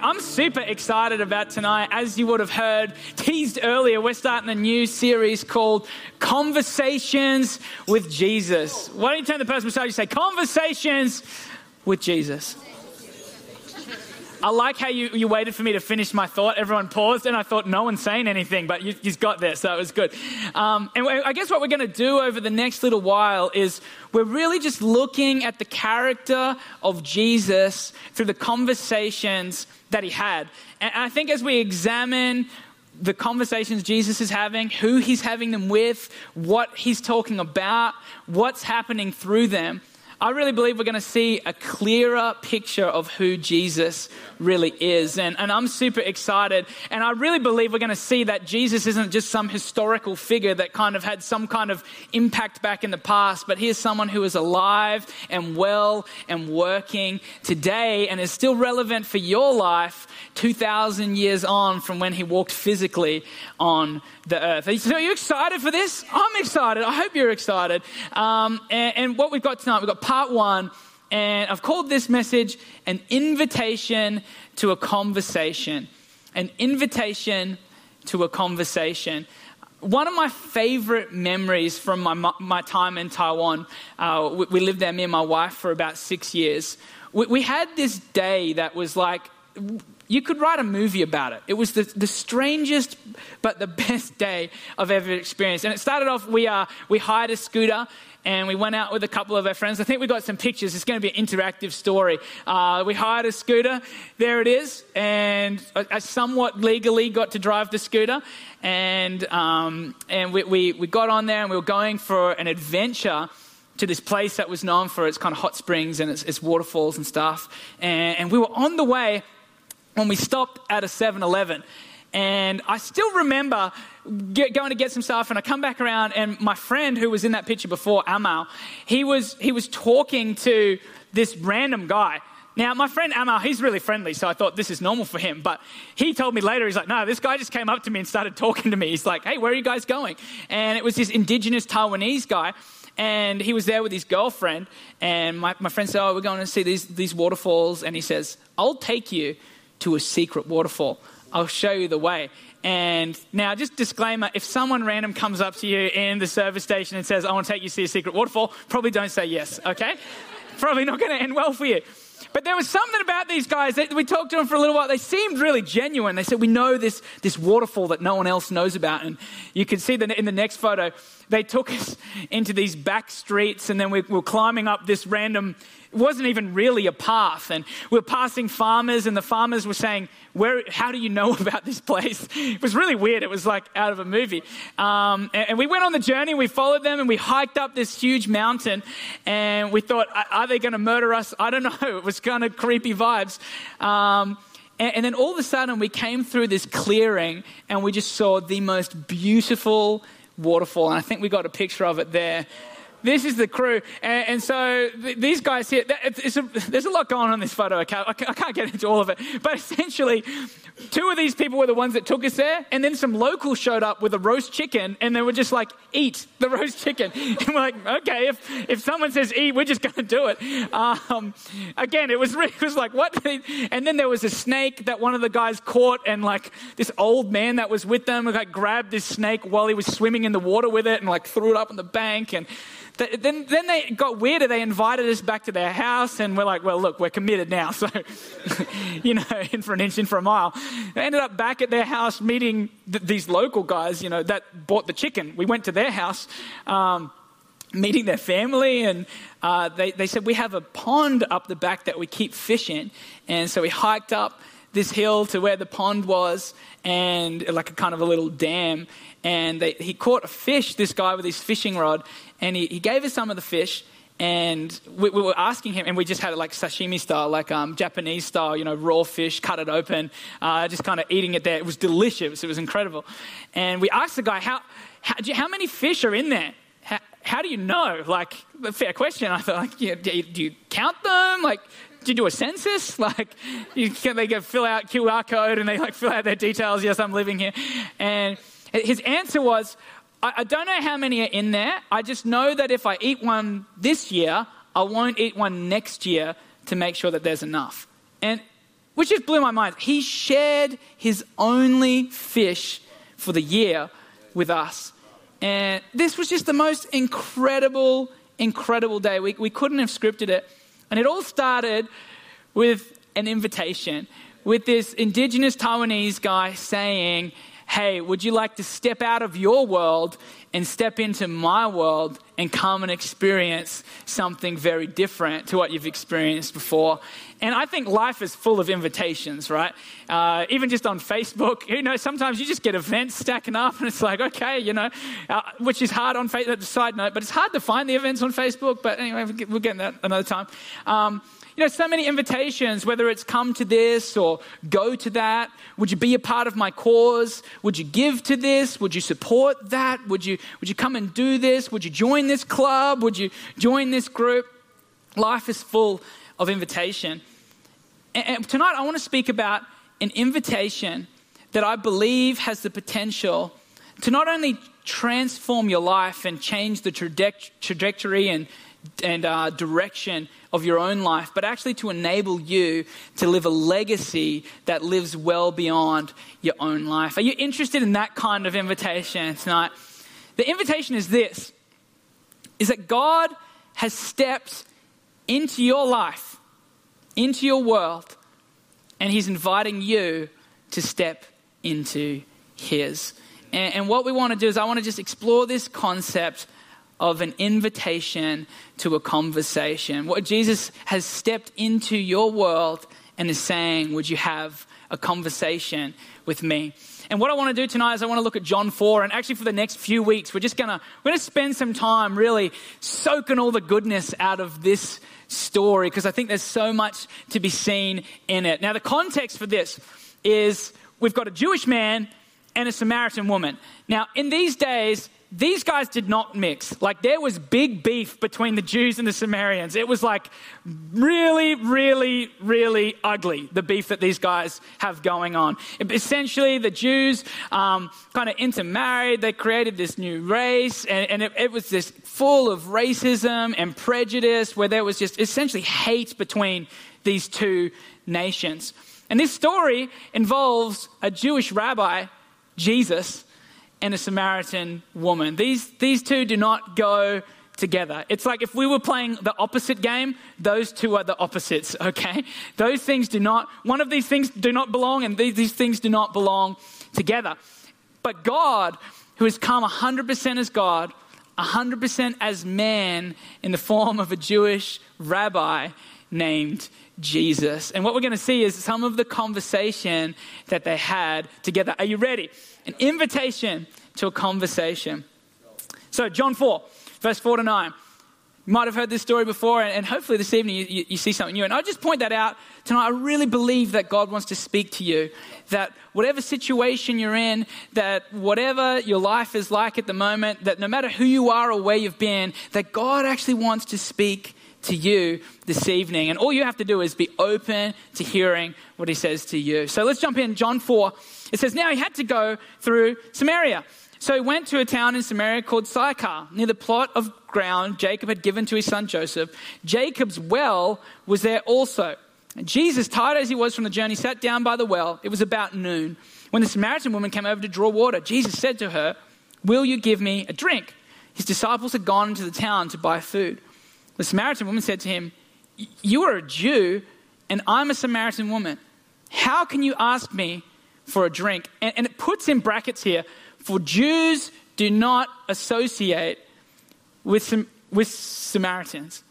I'm super excited about tonight. As you would have heard, teased earlier, we're starting a new series called Conversations with Jesus. Why don't you turn the person beside you and say, Conversations with Jesus? I like how you, you waited for me to finish my thought. Everyone paused, and I thought no one's saying anything, but you, you got there, so it was good. Um, and I guess what we're going to do over the next little while is we're really just looking at the character of Jesus through the conversations that he had. And I think as we examine the conversations Jesus is having, who he's having them with, what he's talking about, what's happening through them, I really believe we're going to see a clearer picture of who Jesus really is. And, and I'm super excited. And I really believe we're going to see that Jesus isn't just some historical figure that kind of had some kind of impact back in the past, but he is someone who is alive and well and working today and is still relevant for your life 2,000 years on from when he walked physically on the earth. So, are you excited for this? I'm excited. I hope you're excited. Um, and, and what we've got tonight, we've got part one, and I've called this message an invitation to a conversation. An invitation to a conversation. One of my favorite memories from my, my time in Taiwan, uh, we, we, lived there, me and my wife, for about six years. We, we had this day that was like, you could write a movie about it. It was the, the strangest but the best day I've ever experienced. And it started off, we, uh, we hired a scooter and we went out with a couple of our friends. I think we got some pictures. It's going to be an interactive story. Uh, we hired a scooter. There it is. And I, somewhat legally got to drive the scooter. And, um, and we, we, we got on there and we were going for an adventure to this place that was known for its kind of hot springs and its, its waterfalls and stuff. And, and we were on the way when we stopped at a 7 Eleven. And I still remember get, going to get some stuff, and I come back around, and my friend who was in that picture before, Amal, he was, he was talking to this random guy. Now, my friend Amal, he's really friendly, so I thought this is normal for him. But he told me later, he's like, no, this guy just came up to me and started talking to me. He's like, hey, where are you guys going? And it was this indigenous Taiwanese guy and he was there with his girlfriend. And my, my friend said, Oh, we're going to see these, these waterfalls. And he says, I'll take you to a secret waterfall. I'll show you the way. And now, just disclaimer if someone random comes up to you in the service station and says, I want to take you to see a secret waterfall, probably don't say yes, okay? probably not going to end well for you. But there was something about these guys that we talked to them for a little while. They seemed really genuine. They said, We know this, this waterfall that no one else knows about. And you can see that in the next photo, they took us into these back streets, and then we were climbing up this random it wasn't even really a path. And we were passing farmers, and the farmers were saying, Where, How do you know about this place? It was really weird. It was like out of a movie. Um, and, and, we went on the journey, we followed them, and we hiked up this huge mountain. And we thought, Are they going to murder us? I don't know. It was kind of creepy vibes. Um, and, and then all of a sudden, we came through this clearing, and we just saw the most beautiful waterfall. And I think we got a picture of it there. This is the crew. And, and so th- these guys here, th- a, there's a lot going on in this photo. I can't, I can't get into all of it. But essentially, two of these people were the ones that took us there. And then some locals showed up with a roast chicken and they were just like, eat the roast chicken. And we're like, okay, if, if someone says eat, we're just going to do it. Um, again, it was, it was like, what? And then there was a snake that one of the guys caught and like this old man that was with them like grabbed this snake while he was swimming in the water with it and like threw it up on the bank. And then, then they got weirder. They invited us back to their house, and we're like, well, look, we're committed now. So, you know, in for an inch, in for a mile. They ended up back at their house meeting th- these local guys, you know, that bought the chicken. We went to their house. Um, meeting their family, and uh, they, they said, We have a pond up the back that we keep fish in. And so we hiked up this hill to where the pond was, and like a kind of a little dam. And they, he caught a fish, this guy with his fishing rod, and he, he gave us some of the fish. And we, we, were asking him, and we just had it like sashimi style, like um, Japanese style, you know, raw fish, cut it open, uh, just kind of eating it there. It was delicious. It was incredible. And we asked the guy, how, how, you, how many fish are in there? How, how, do you know? Like, fair question. I thought, like, do you, do you count them? Like, do you do a census? Like, you, can they go fill out QR code and they like fill out their details? Yes, I'm living here. And his answer was, I, I don't know how many are in there. I just know that if I eat one this year, I won't eat one next year to make sure that there's enough. And which just blew my mind. He shared his only fish for the year with us. And this was just the most incredible, incredible day. We, we couldn't have scripted it. And it all started with an invitation, with this indigenous Taiwanese guy saying, Hey, would you like to step out of your world and step into my world and come and experience something very different to what you've experienced before? And I think life is full of invitations, right? Uh, even just on Facebook, you know, sometimes you just get events stacking up and it's like, okay, you know, uh, which is hard on Facebook, side note, but it's hard to find the events on Facebook. But anyway, we'll get that another time. Um, you know, so many invitations, whether it's come to this or go to that. Would you be a part of my cause? Would you give to this? Would you support that? Would you, would you come and do this? Would you join this club? Would you join this group? Life is full of invitation. And, and tonight I want to speak about an invitation that I believe has the potential to not only transform your life and change the trajectory and, and uh, direction of your own life, but actually to enable you to live a legacy that lives well beyond your own life. Are you interested in that kind of invitation tonight? The invitation is this is that God has stepped into your life, into your world, and He's inviting you to step into His. And, and what we want to do is, I want to just explore this concept of an invitation to a conversation. What Jesus has stepped into your world and is saying, Would you have a conversation with me? And what I want to do tonight is I want to look at John 4. And actually, for the next few weeks, we're just going to, we're going to spend some time really soaking all the goodness out of this story because I think there's so much to be seen in it. Now, the context for this is we've got a Jewish man and a Samaritan woman. Now, in these days, these guys did not mix. Like there was big beef between the Jews and the Samaritans. It was like really, really, really ugly, the beef that these guys have going on. essentially, the Jews um, kind of intermarried. They created this new race, and, and it, it was this full of racism and prejudice where there was just essentially hate between these two nations. And this story involves a Jewish rabbi, Jesus, and a Samaritan woman. These, these two do not go together. It's like if we were playing the opposite game, those two are the opposites, okay? Those things do not, one of these things do not belong, and these, these things do not belong together. But God, who has come 100% as God, 100% as man in the form of a Jewish rabbi named Jesus. And what we're going to see is some of the conversation that they had together. Are you ready? An invitation to a conversation. So, John 4, verse 4 to 9. You might have heard this story before, and hopefully this evening you, you, you see something new. And I just point that out tonight. I really believe that God wants to speak to you. That whatever situation you're in, that whatever your life is like at the moment, that no matter who you are or where you've been, that God actually wants to speak to you this evening. And all you have to do is be open to hearing what he says to you. So let's jump in. John 4. It says, Now he had to go through Samaria. So he went to a town in Samaria called Sychar, near the plot of ground Jacob had given to his son Joseph. Jacob's well was there also. And Jesus, tired as he was from the journey, sat down by the well. It was about noon. When the Samaritan woman came over to draw water, Jesus said to her, Will you give me a drink? His disciples had gone into the town to buy food. The Samaritan woman said to him, You are a Jew, and I'm a Samaritan woman. How can you ask me for a drink? And, and it puts in brackets here for Jews do not associate with, with Samaritans.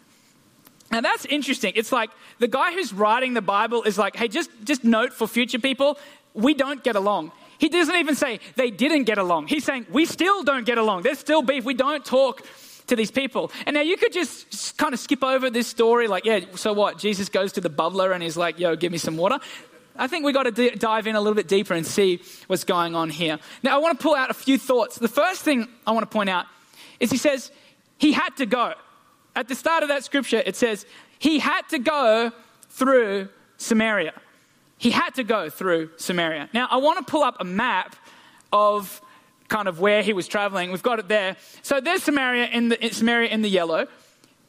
Now that's interesting. It's like the guy who's writing the Bible is like, hey, just, just note for future people, we don't get along. He doesn't even say they didn't get along. He's saying we still don't get along. There's still beef. We don't talk to these people. And now you could just kind of skip over this story, like, yeah, so what? Jesus goes to the bubbler and he's like, yo, give me some water. I think we've got to d- dive in a little bit deeper and see what's going on here. Now, I want to pull out a few thoughts. The first thing I want to point out is he says he had to go. At the start of that scripture, it says he had to go through Samaria. He had to go through Samaria. Now, I want to pull up a map of kind of where he was traveling. We've got it there. So there's Samaria in the, Samaria in the yellow.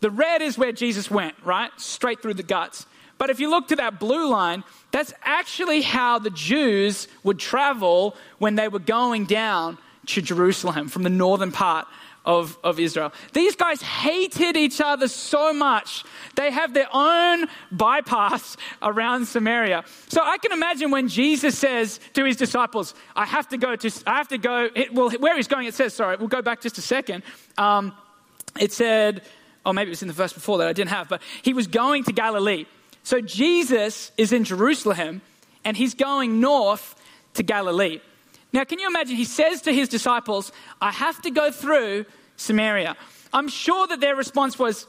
The red is where Jesus went, right? Straight through the guts. But if you look to that blue line, that's actually how the Jews would travel when they were going down to Jerusalem from the northern part of, of Israel. These guys hated each other so much. They have their own bypass around Samaria. So I can imagine when Jesus says to his disciples, I have to go to, I have to go, it, well, where he's going, it says, sorry, we'll go back just a second. Um, it said, or maybe it was in the verse before that I didn't have, but he was going to Galilee. So Jesus is in Jerusalem and he's going north to Galilee. Now, can you imagine? He says to his disciples, I have to go through Samaria. I'm sure that their response was,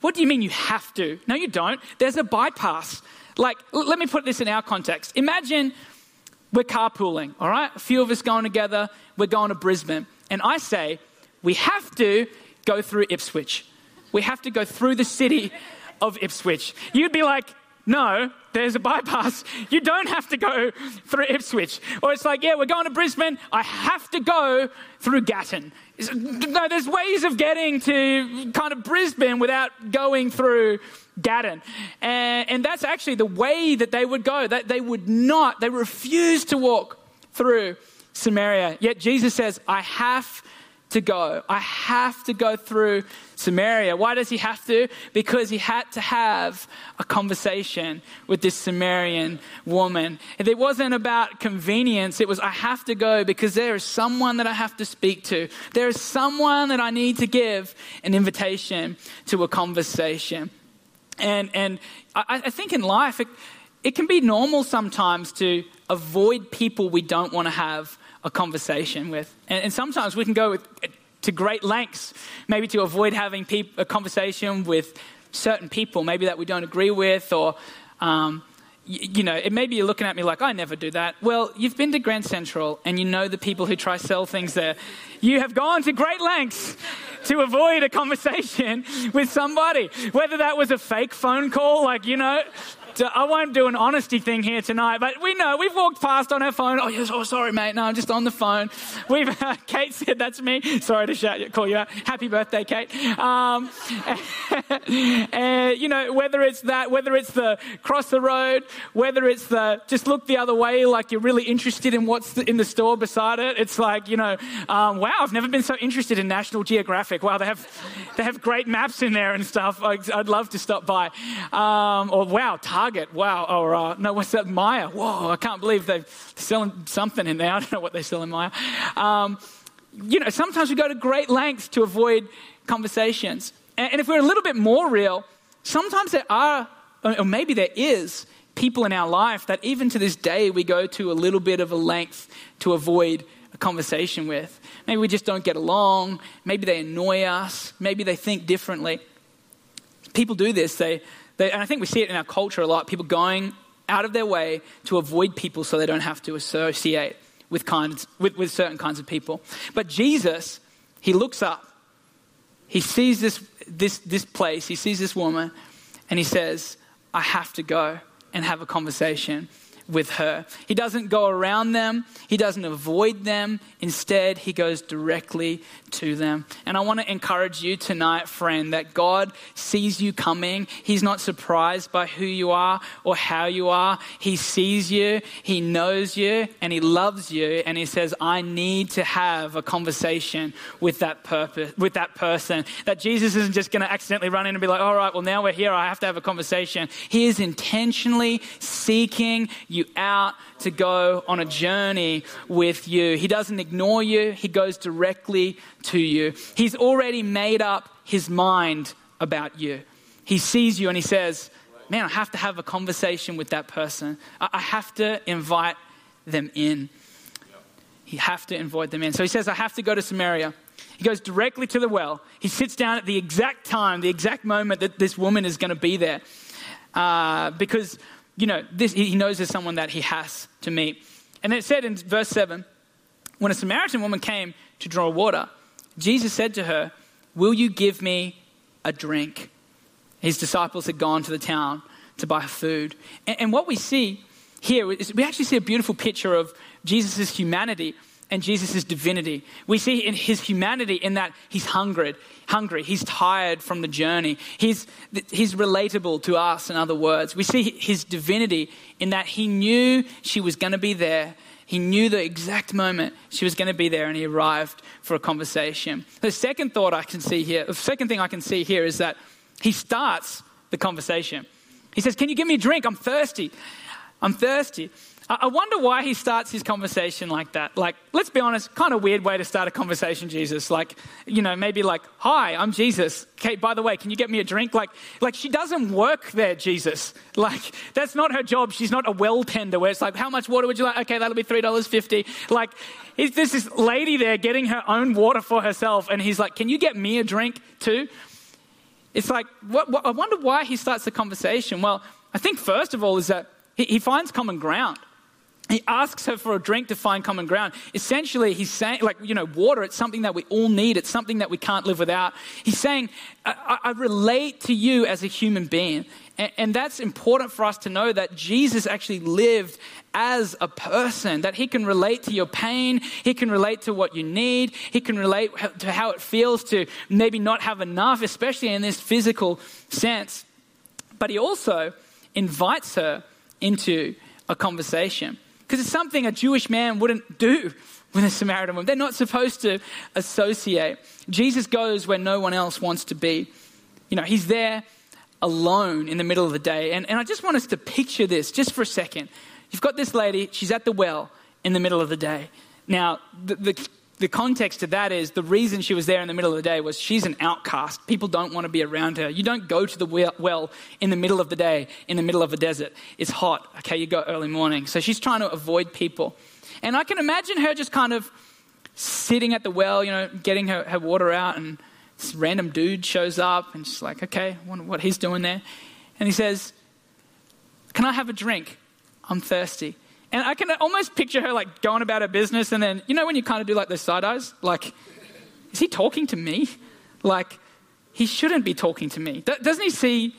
What do you mean you have to? No, you don't. There's a bypass. Like, let me put this in our context. Imagine we're carpooling, all right? A few of us going together, we're going to Brisbane. And I say, We have to go through Ipswich. We have to go through the city of Ipswich. You'd be like, no, there's a bypass. You don't have to go through Ipswich. Or it's like, yeah, we're going to Brisbane. I have to go through Gatton. No, there's ways of getting to kind of Brisbane without going through Gatton. And, and that's actually the way that they would go. That they would not, they refuse to walk through Samaria. Yet Jesus says, I have to go. I have to go through Samaria. Why does he have to? Because he had to have a conversation with this Samaritan woman. It wasn't about convenience, it was, I have to go because there is someone that I have to speak to. There is someone that I need to give an invitation to a conversation. And, and I, I think in life, it, it can be normal sometimes to avoid people we don't want to have a conversation with. And, and sometimes we can go with, to great lengths, maybe to avoid having peop- a conversation with certain people, maybe that we don't agree with, or, um, y- you know, it maybe you're looking at me like, I never do that. Well, you've been to Grand Central and you know the people who try to sell things there. You have gone to great lengths to avoid a conversation with somebody, whether that was a fake phone call, like, you know, I won't do an honesty thing here tonight, but we know we've walked past on our phone. Oh, yes, oh, sorry, mate. No, I'm just on the phone. We've uh, Kate said that's me. Sorry to shout, call you out. Happy birthday, Kate. Um, and, you know, whether it's that, whether it's the cross the road, whether it's the just look the other way, like you're really interested in what's in the store beside it. It's like you know, um, wow, I've never been so interested in National Geographic. Wow, they have they have great maps in there and stuff. I'd love to stop by. Um, or wow, Target. Wow. Or uh, no, what's that? Myer. Whoa, I can't believe they're selling something in there. I don't know what they sell in Myer. Um, you know, sometimes we go to great lengths to avoid conversations. And, and if we're a little bit more real, sometimes there are, or maybe there is, people in our life that even to this day we go to a little bit of a length to avoid a conversation with. Maybe we just don't get along. Maybe they annoy us. Maybe they think differently. People do this. They, they, and I think we see it in our culture a lot people going out of their way to avoid people so they don't have to associate with, kinds, with, with certain kinds of people. But Jesus, he looks up, he sees this, this, this place, he sees this woman, and he says, I have to go and have a conversation with her. He doesn't go around them, he doesn't avoid them. Instead, he goes directly to them. And I want to encourage you tonight, friend, that God sees you coming. He's not surprised by who you are or how you are. He sees you, he knows you, and he loves you. And he says, I need to have a conversation with that purpose, with that person. That Jesus isn't just going to accidentally run in and be like, all right, well, now we're here. I have to have a conversation. He is intentionally seeking you you out to go on a journey with you. He doesn't ignore you, He goes directly to you. He's already made up His mind about you. He sees you and He says, Man, I have to have a conversation with that person. I have to invite them in. You have to invite them in. So he says, I have to go to Samaria. He goes directly to the well. He sits down at the exact time, the exact moment that this woman is going to be there. Uh, because you know, this, he knows there's someone that he has to meet. And it said in verse 7 when a Samaritan woman came to draw water, Jesus said to her, Will you give me a drink? His disciples had gone to the town to buy food. And, and what we see here is we actually see a beautiful picture of Jesus' humanity and Jesus' divinity. We see in his humanity in that he's hungry, hungry. He's tired from the journey. He's, he's relatable to us, in other words. We see his divinity in that he knew she was going to be there. He knew the exact moment she was going to be there, and he arrived for a conversation. The second thought I can see here, the second thing I can see here is that he starts the conversation. He says, Can you give me a drink? I'm thirsty. I'm thirsty. I wonder why he starts his conversation like that. Like, let's be honest, kind of weird way to start a conversation, Jesus. Like, you know, maybe like, hi, I'm Jesus. Okay, by the way, can you get me a drink? Like, like she doesn't work there, Jesus. Like, that's not her job. She's not a well tender where it's like, how much water would you like? Okay, that'll be $3.50. Like, there's this lady there getting her own water for herself, and he's like, can you get me a drink too? It's like, what, what, I wonder why he starts the conversation. Well, I think first of all is that he, he finds common ground. He asks her for a drink to find common ground. Essentially, he's saying, like, you know, water, it's something that we all need. It's something that we can't live without. He's saying, I, I relate to you as a human being. And, and that's important for us to know that Jesus actually lived as a person, that he can relate to your pain. He can relate to what you need. He can relate to how it feels to maybe not have enough, especially in this physical sense. But he also invites her into a conversation because it's something a Jewish man wouldn't do with a Samaritan woman. They're not supposed to associate. Jesus goes where no one else wants to be. You know, he's there alone in the middle of the day. And, and I just want us to picture this just for a second. You've got this lady, she's at the well in the middle of the day. Now, the, the the context to that is the reason she was there in the middle of the day was she's an outcast. People don't want to be around her. You don't go to the well in the middle of the day, in the middle of a desert. It's hot. Okay, you go early morning. So she's trying to avoid people. And I can imagine her just kind of sitting at the well, you know, getting her, her water out, and this random dude shows up, and she's like, okay, wonder what he's doing there. And he says, Can I have a drink? I'm thirsty. And I can almost picture her like going about her business, and then, you know, when you kind of do like those side eyes, like, is he talking to me? Like, he shouldn't be talking to me. Doesn't he see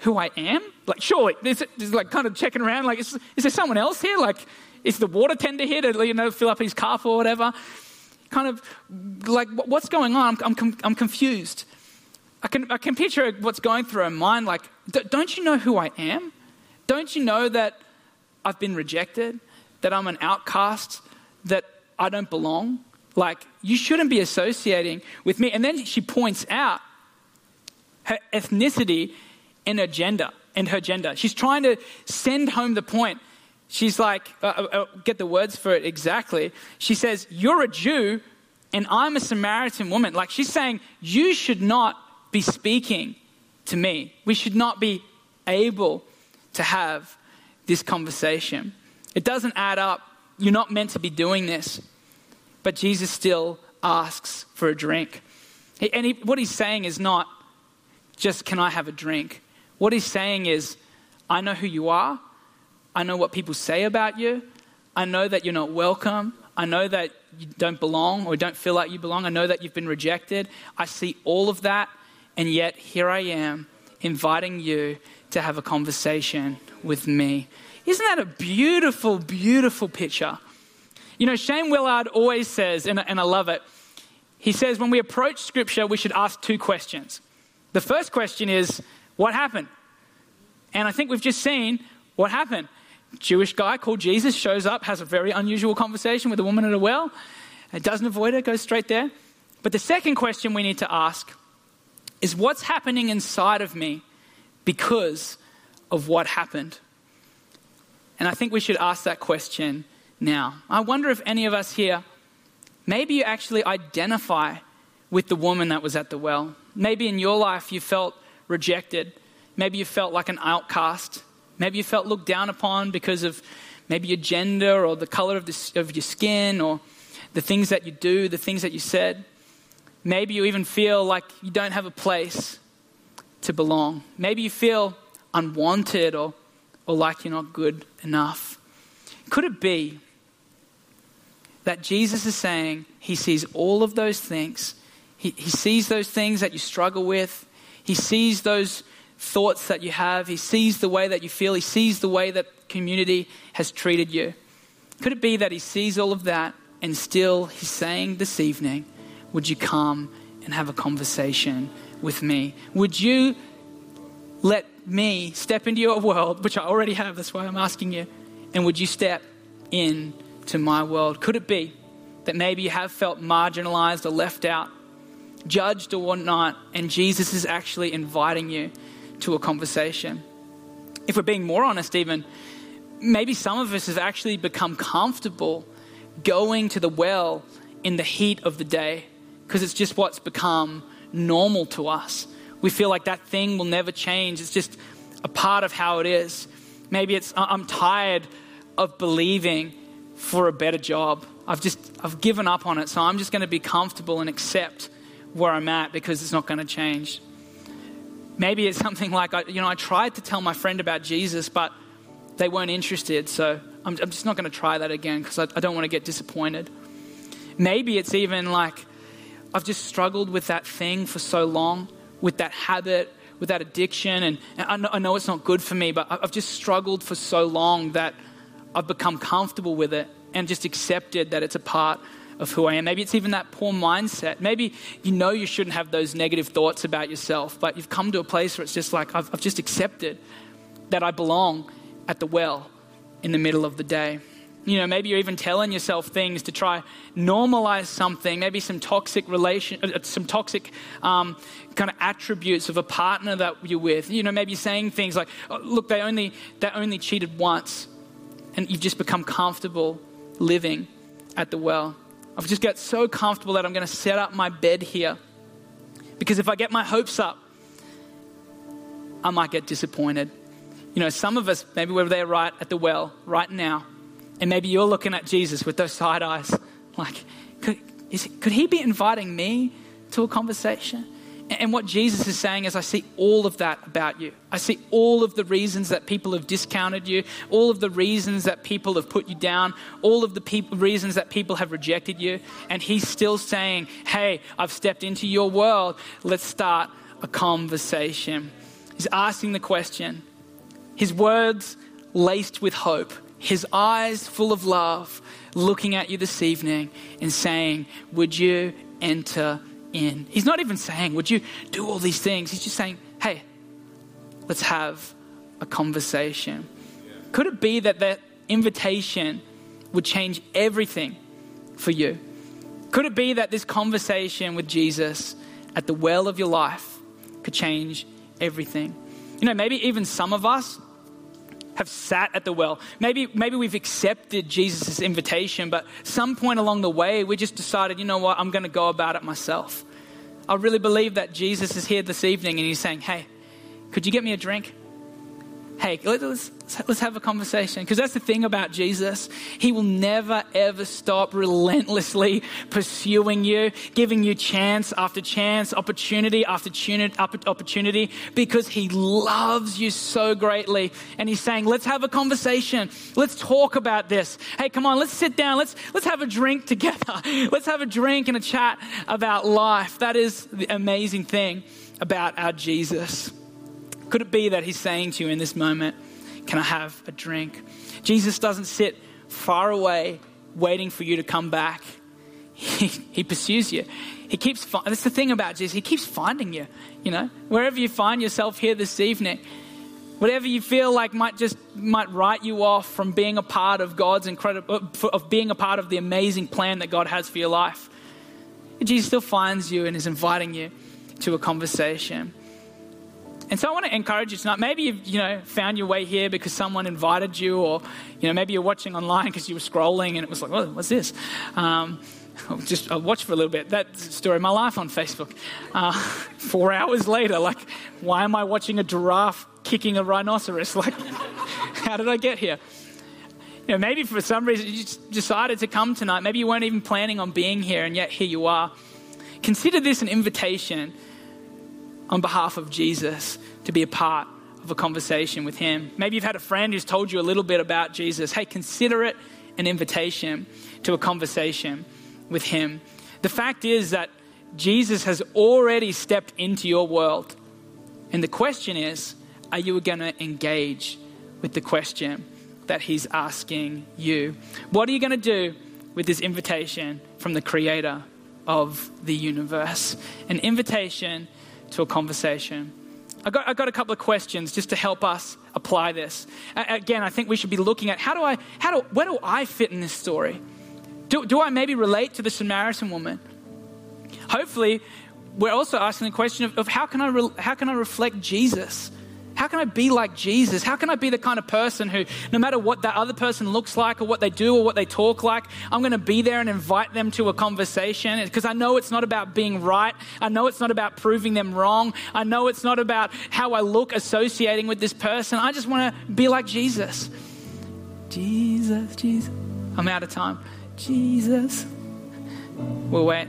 who I am? Like, surely, is like kind of checking around, like, is, is there someone else here? Like, is the water tender here to, you know, fill up his cup or whatever? Kind of like, what's going on? I'm, I'm, I'm confused. I can, I can picture what's going through her mind, like, don't you know who I am? Don't you know that I've been rejected, that I'm an outcast, that I don't belong. Like, you shouldn't be associating with me. And then she points out her ethnicity and her gender. And her gender. She's trying to send home the point. She's like, uh, uh, uh get the words for it exactly. She says, You're a Jew and I'm a Samaritan woman. Like, she's saying, You should not be speaking to me. We should not be able to have this conversation. It doesn't add up. You're not meant to be doing this. But Jesus still asks for a drink. And he, what he's saying is not just, can I have a drink? What he's saying is, I know who you are. I know what people say about you. I know that you're not welcome. I know that you don't belong or don't feel like you belong. I know that you've been rejected. I see all of that. And yet, here I am inviting you to have a conversation with me. Isn't that a beautiful, beautiful picture? You know, Shane Willard always says, and, and I love it, he says when we approach Scripture, we should ask two questions. The first question is, what happened? And I think we've just seen what happened. Jewish guy called Jesus shows up, has a very unusual conversation with a woman at a well, and doesn't avoid it, goes straight there. But the second question we need to ask is what's happening inside of me because of what happened? And I think we should ask that question now. I wonder if any of us here, maybe you actually identify with the woman that was at the well. Maybe in your life you felt rejected. Maybe you felt like an outcast. Maybe you felt looked down upon because of maybe your gender or the color of, the, of your skin or the things that you do, the things that you said. Maybe you even feel like you don't have a place to belong. Maybe you feel unwanted or or like you're not good enough? Could it be that Jesus is saying he sees all of those things? He, he sees those things that you struggle with. He sees those thoughts that you have. He sees the way that you feel. He sees the way that community has treated you. Could it be that he sees all of that And still, he's saying this evening, would you come and have a conversation with me? Would you let me step into your world, which I already have, that's why I'm asking you, and would you step in to my world? Could it be that maybe you have felt marginalized or left out, judged or whatnot, and Jesus is actually inviting you to a conversation? If we're being more honest, even, maybe some of us have actually become comfortable going to the well in the heat of the day because it's just what's become normal to us. We feel like that thing will never change. It's just a part of how it is. Maybe it's, I'm tired of believing for a better job. I've just, I've given up on it. So I'm just going to be comfortable and accept where I'm at because it's not going to change. Maybe it's something like, I, you know, I tried to tell my friend about Jesus, but they weren't interested. So I'm, I'm just not going to try that again because I, I don't want to get disappointed. Maybe it's even like, I've just struggled with that thing for so long, with that habit, with that addiction. And, I, know, I know it's not good for me, but I've just struggled for so long that I've become comfortable with it and just accepted that it's a part of who I am. Maybe it's even that poor mindset. Maybe you know you shouldn't have those negative thoughts about yourself, but you've come to a place where it's just like, I've, I've just accepted that I belong at the well in the middle of the day. You know, maybe you're even telling yourself things to try normalize something, maybe some toxic relation, uh, some toxic um, kind of attributes of a partner that you're with. You know, maybe saying things like, oh, "Look, they only they only cheated once," and you've just become comfortable living at the well. I've just got so comfortable that I'm going to set up my bed here because if I get my hopes up, I might get disappointed. You know, some of us, maybe we're there right at the well right now and maybe you're looking at Jesus with those side eyes, like, could, it, could he be inviting me to a conversation? And what Jesus is saying is, I see all of that about you. I see all of the reasons that people have discounted you, all of the reasons that people have put you down, all of the reasons that people have rejected you. And he's still saying, Hey, I've stepped into your world. Let's start a conversation. He's asking the question, his words laced with hope his eyes full of love, looking at you this evening and saying, Would you enter in? He's not even saying, Would you do all these things? He's just saying, Hey, let's have a conversation. Could it be that that invitation would change everything for you? Could it be that this conversation with Jesus at the well of your life could change everything? You know, maybe even some of us have sat at the well. Maybe, maybe we've accepted Jesus' invitation, but some point along the way, we just decided, you know what, I'm going to go about it myself. I really believe that Jesus is here this evening and he's saying, hey, could you get me a drink? Hey, let's, let's have a conversation. Because that's the thing about Jesus. He will never, ever stop relentlessly pursuing you, giving you chance after chance, opportunity after opportunity, because he loves you so greatly. And he's saying, let's have a conversation. Let's talk about this. Hey, come on, let's sit down. Let's, let's have a drink together. Let's have a drink and a chat about life. That is the amazing thing about our Jesus. Could it be that he's saying to you in this moment, Can I have a drink? Jesus doesn't sit far away waiting for you to come back. He, he pursues you. He keeps, that's the thing about Jesus, he keeps finding you. You know, wherever you find yourself here this evening, whatever you feel like might just might write you off from being a part of God's incredible, uh, of being a part of the amazing plan that God has for your life. Jesus still finds you and is inviting you to a conversation. And so I want to encourage you tonight. Maybe you've you know found your way here because someone invited you, or you know maybe you're watching online because you were scrolling and it was like, oh, what's this? Um, just I'll watch for a little bit. That story of my life on Facebook. Uh, four hours later, like, why am I watching a giraffe kicking a rhinoceros? Like, how did I get here? You know, maybe for some reason you decided to come tonight. Maybe you weren't even planning on being here, and yet here you are. Consider this an invitation on behalf of Jesus to be a part of a conversation with Him. Maybe you've had a friend who's told you a little bit about Jesus. Hey, consider it an invitation to a conversation with Him. The fact is that Jesus has already stepped into your world. And the question is are you going to engage with the question that He's asking you? What are you going to do with this invitation from the creator of the universe an invitation to a conversation. I got, I got a couple of questions just to help us apply this. again, I think we should be looking at how do I, how do, where do I fit in this story? Do, do I maybe relate to the Samaritan woman? Hopefully, we're also asking the question of, of how, can I re, how can I reflect Jesus? How can I be like Jesus? How can I be the kind of person who, no matter what that other person looks like or what they do or what they talk like, I'm going to be there and invite them to a conversation because I know it's not about being right. I know it's not about proving them wrong. I know it's not about how I look associating with this person. I just want to be like Jesus. Jesus, Jesus. I'm out of time. Jesus. We'll wait.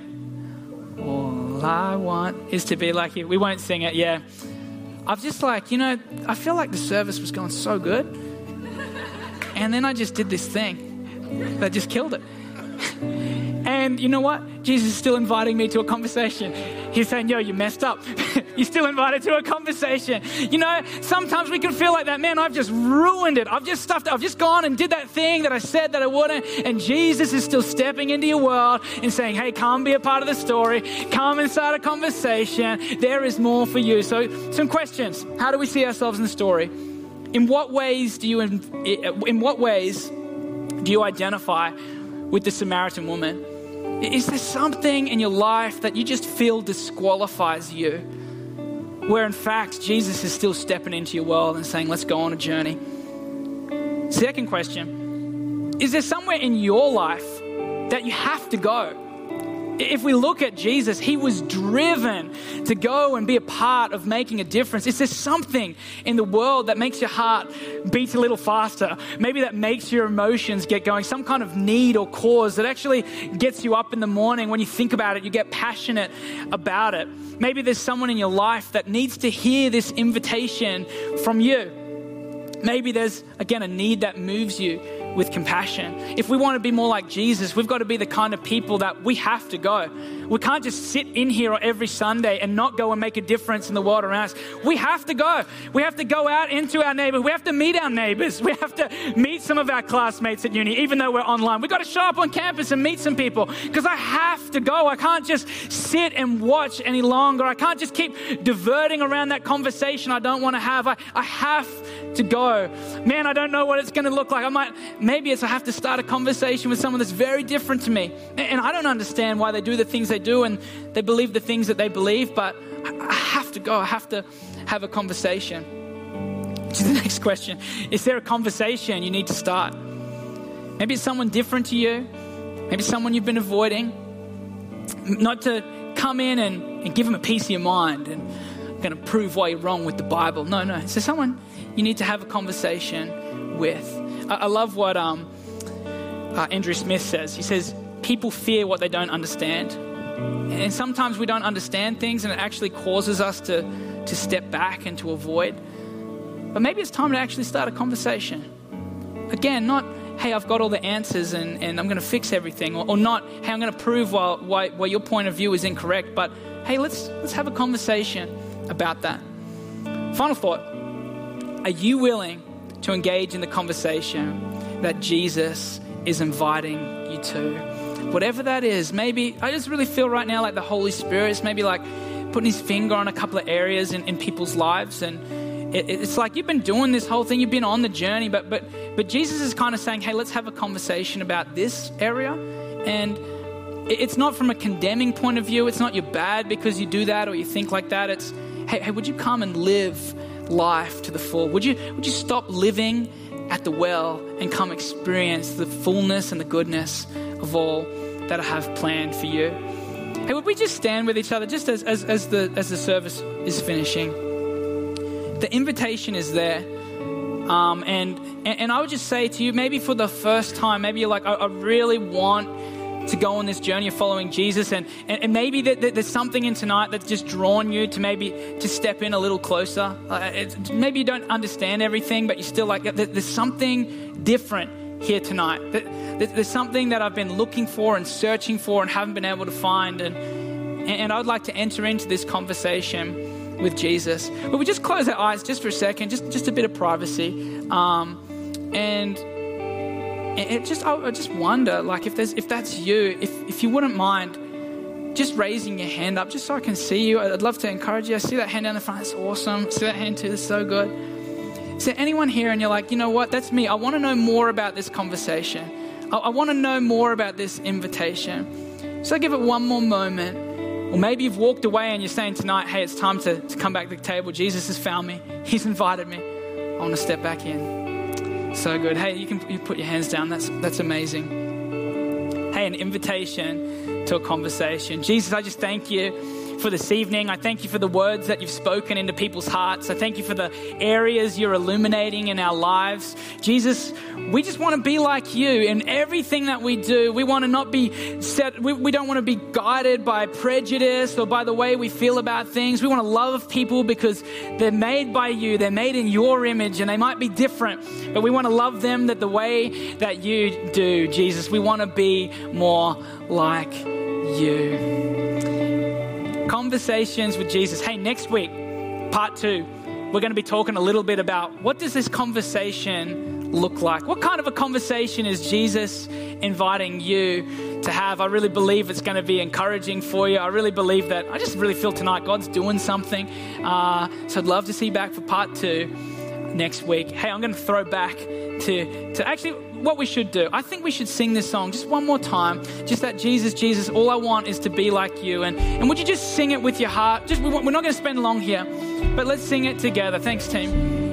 All I want is to be like you. We won't sing it, yeah. I've just like, you know, I feel like the service was going so good. And then I just did this thing that just killed it. And you know what? Jesus is still inviting me to a conversation. He's saying, Yo, you messed up. You're still invited to a conversation. You know, sometimes we can feel like that, man, I've just ruined it. I've just stuffed, I've just gone and did that thing that I said that I wouldn't. And Jesus is still stepping into your world and saying, Hey, come be a part of the story. Come and start a conversation. There is more for you. So, some questions. How do we see ourselves in the story? In what ways do you, in what ways do you identify with the Samaritan woman? Is there something in your life that you just feel disqualifies you? Where in fact, Jesus is still stepping into your world and saying, let's go on a journey. Second question Is there somewhere in your life that you have to go? If we look at Jesus, he was driven to go and be a part of making a difference. Is there something in the world that makes your heart beat a little faster? Maybe that makes your emotions get going, some kind of need or cause that actually gets you up in the morning. When you think about it, you get passionate about it. Maybe there's someone in your life that needs to hear this invitation from you. Maybe there's, again, a need that moves you with compassion. If we want to be more like Jesus, we've got to be the kind of people that we have to go. We can't just sit in here every Sunday and not go and make a difference in the world around us. We have to go. We have to go out into our neighborhood. We have to meet our neighbors. We have to meet some of our classmates at uni, even though we're online. We've got to show up on campus and meet some people because I have to go. I can't just sit and watch any longer. I can't just keep diverting around that conversation I don't want to have. I, I have to go. Man, I don't know what it's going to look like. I might, maybe it's I have to start a conversation with someone that's very different to me. And I don't understand why they do the things they do and they believe the things that they believe, but I have to go. I have to have a conversation. To the next question Is there a conversation you need to start? Maybe it's someone different to you, maybe someone you've been avoiding. Not to come in and, and give them a piece of your mind and going to prove why you're wrong with the Bible. No, no. So someone you need to have a conversation with. I, love what um, uh, Andrew Smith says. He says, People fear what they don't understand. And sometimes we don't understand things, and it actually causes us to, to step back and to avoid. But maybe it's time to actually start a conversation. Again, not, hey, I've got all the answers and, and I'm going to fix everything, or, or not, hey, I'm going to prove why, why, why your point of view is incorrect, but hey, let's, let's have a conversation about that. Final thought Are you willing to engage in the conversation that Jesus is inviting you to? Whatever that is, maybe I just really feel right now like the Holy Spirit is maybe like putting his finger on a couple of areas in, in people's lives. And it, it's like you've been doing this whole thing you've been on the journey but but but jesus is kind of saying hey let's have a conversation about this area. And it's not from a condemning point of view. It's not you're bad because you do that or you think like that. It's hey, hey, would you come and live life to the full? Would you, would you stop living at the well and come experience the fullness and the goodness of all that I have planned for you? Hey, would we just stand with each other just as, as, as, the, as the service is finishing? The invitation is there. Um, and, and, I would just say to you, maybe for the first time, maybe you're like, I, I really want to go on this journey of following Jesus. And, and, and maybe that, that there's something in tonight that's just drawn you to maybe to step in a little closer. Uh, maybe you don't understand everything, but you're still like, there's something different here tonight. There's something that I've been looking for and searching for and haven't been able to find. And, and I would like to enter into this conversation with Jesus. But we just close our eyes just for a second, just, just a bit of privacy. Um, And it just, I, I just wonder, like, if there's, if that's you, if, if you wouldn't mind just raising your hand up, just so I can see you. I'd love to encourage you. I see that hand down the front. That's awesome. See that hand too. That's so good. Is there anyone here and you're like, you know what? That's me. I want to know more about this conversation. I, I want to know more about this invitation. So I give it one more moment. Or maybe you've walked away and you're saying tonight, hey, it's time to, to come back to the table. Jesus has found me. He's invited me. I want to step back in. So good. Hey, you can you put your hands down. That's, that's amazing. Hey, an invitation to a conversation. Jesus, I just thank you for this evening. I thank you for the words that you've spoken into people's hearts. I thank you for the areas you're illuminating in our lives. Jesus, we just want to be like you in everything that we do. We want to not be set, we, we don't want to be guided by prejudice or by the way we feel about things. We want to love people because they're made by you, they're made in your image, and they might be different, but we want to love them that the way that you do, Jesus. We want to be more like you. Conversations with Jesus. Hey, next week, part two, we're going to be talking a little bit about what does this conversation look like? What kind of a conversation is Jesus inviting you to have? I really believe it's going to be encouraging for you. I really believe that. I just really feel tonight God's doing something. Uh, so I'd love to see you back for part two next week. Hey, I'm going to throw back to, to actually what we should do. I think we should sing this song just one more time. Just that Jesus, Jesus, all I want is to be like you. And, and would you just sing it with your heart? Just we, We're not going to spend long here, but let's sing it together. Thanks, team.